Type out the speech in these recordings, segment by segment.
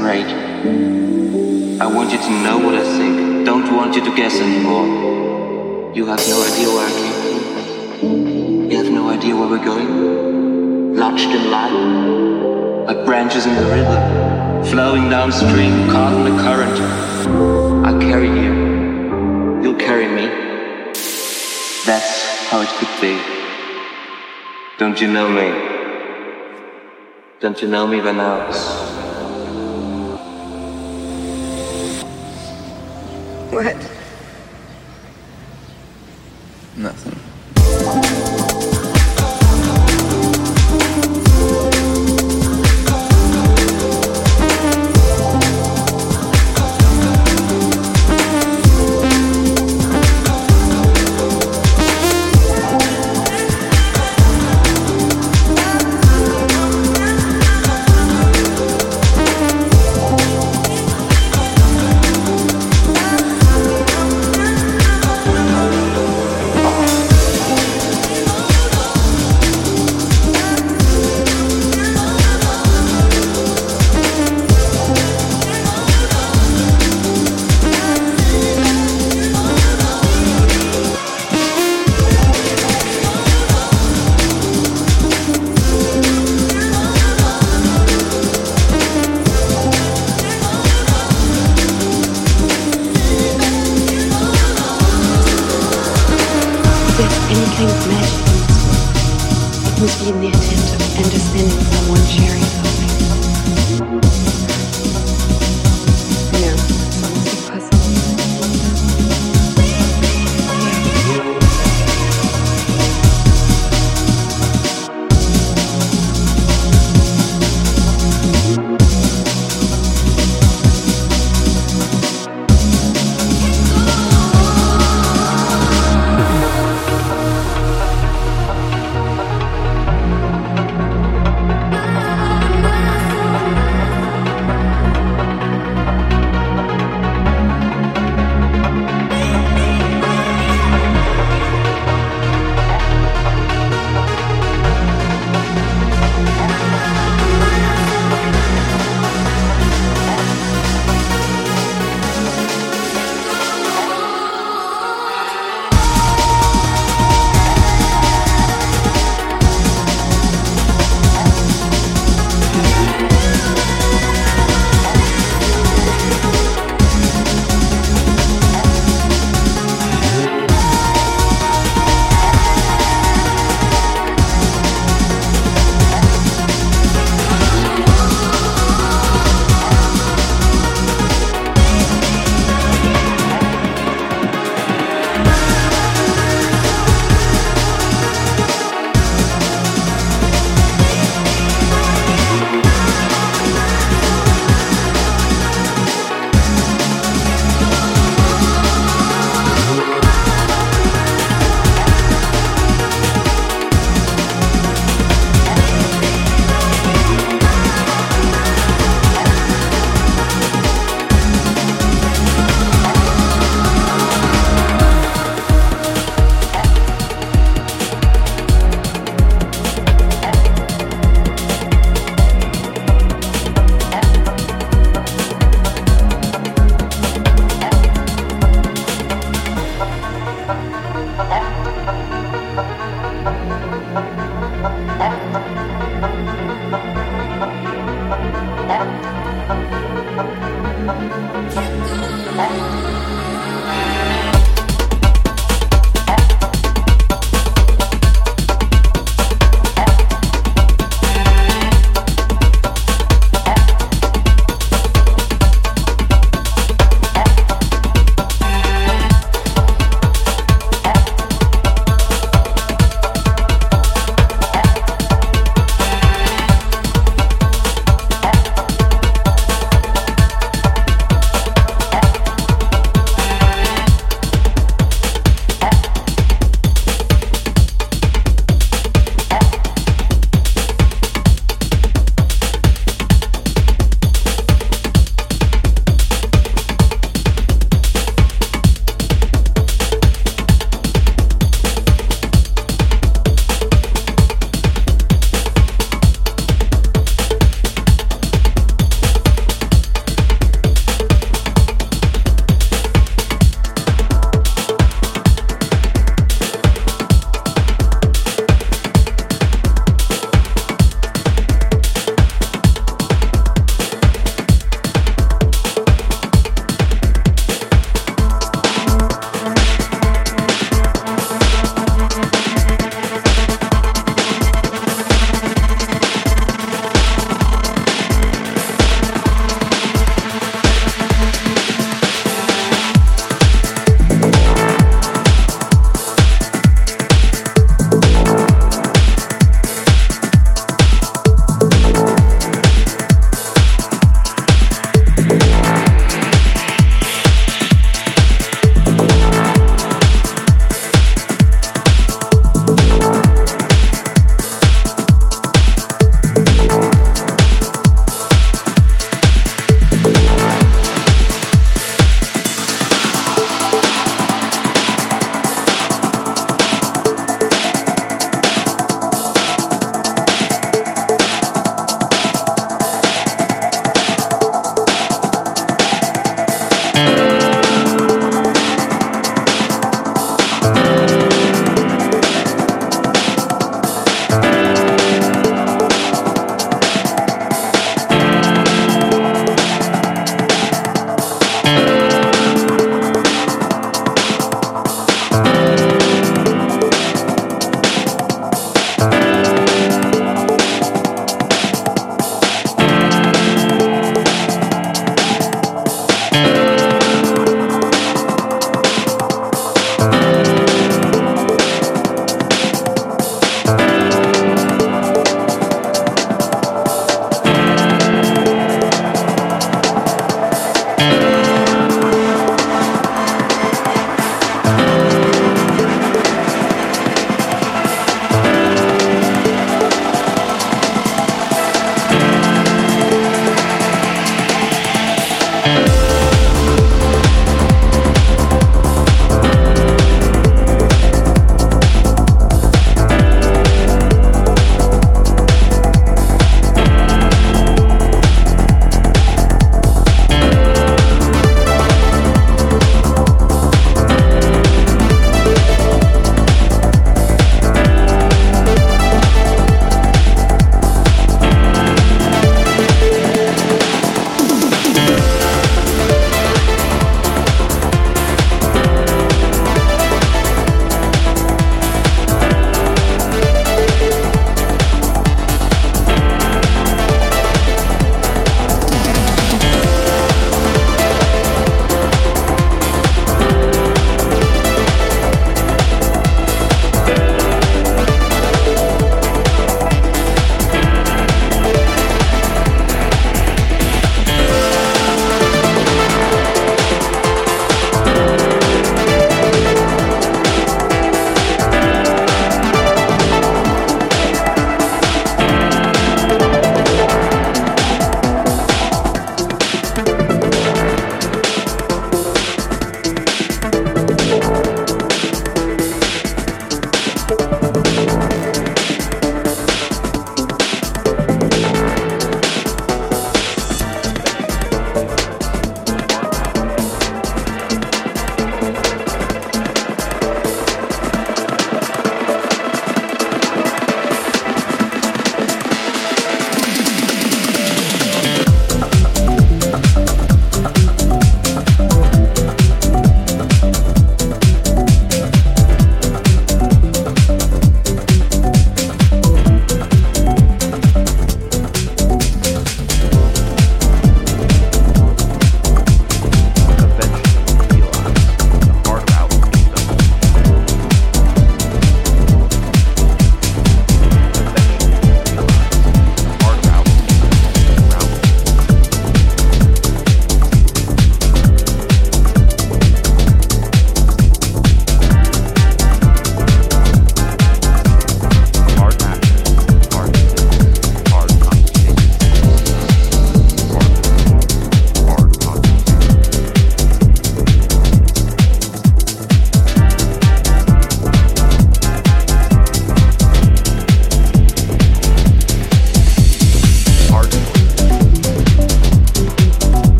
parade. I want you to know what I think. Don't want you to guess anymore. You have no idea where I came from. You have no idea where we're going. Lodged in light, like branches in the river, flowing downstream, caught in the current. I carry you. You'll carry me. That's how it could be. Don't you know me? Don't you know me by now? What?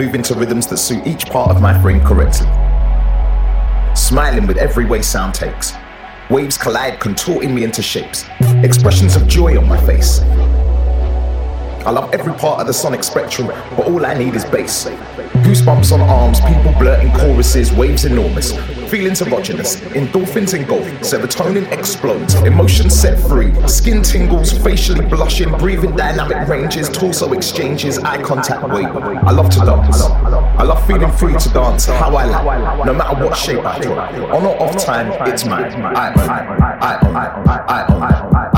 Body into rhythms that suit each part of my frame correctly. Smiling with every way sound takes. Waves collide, contorting me into shapes. Expressions of joy on my face. I love every part of the sonic spectrum, but all I need is bass. Goosebumps on arms, people blurting choruses, waves enormous. Feelings erogenous, endorphins engulf, serotonin explodes, emotions set free, skin tingles, facially blushing, breathing dynamic ranges, torso exchanges, eye contact wave. I love to dance. I love feeling free to dance how I like, no matter what shape I draw. On or off time, it's mine. I own, I own, I own, I own.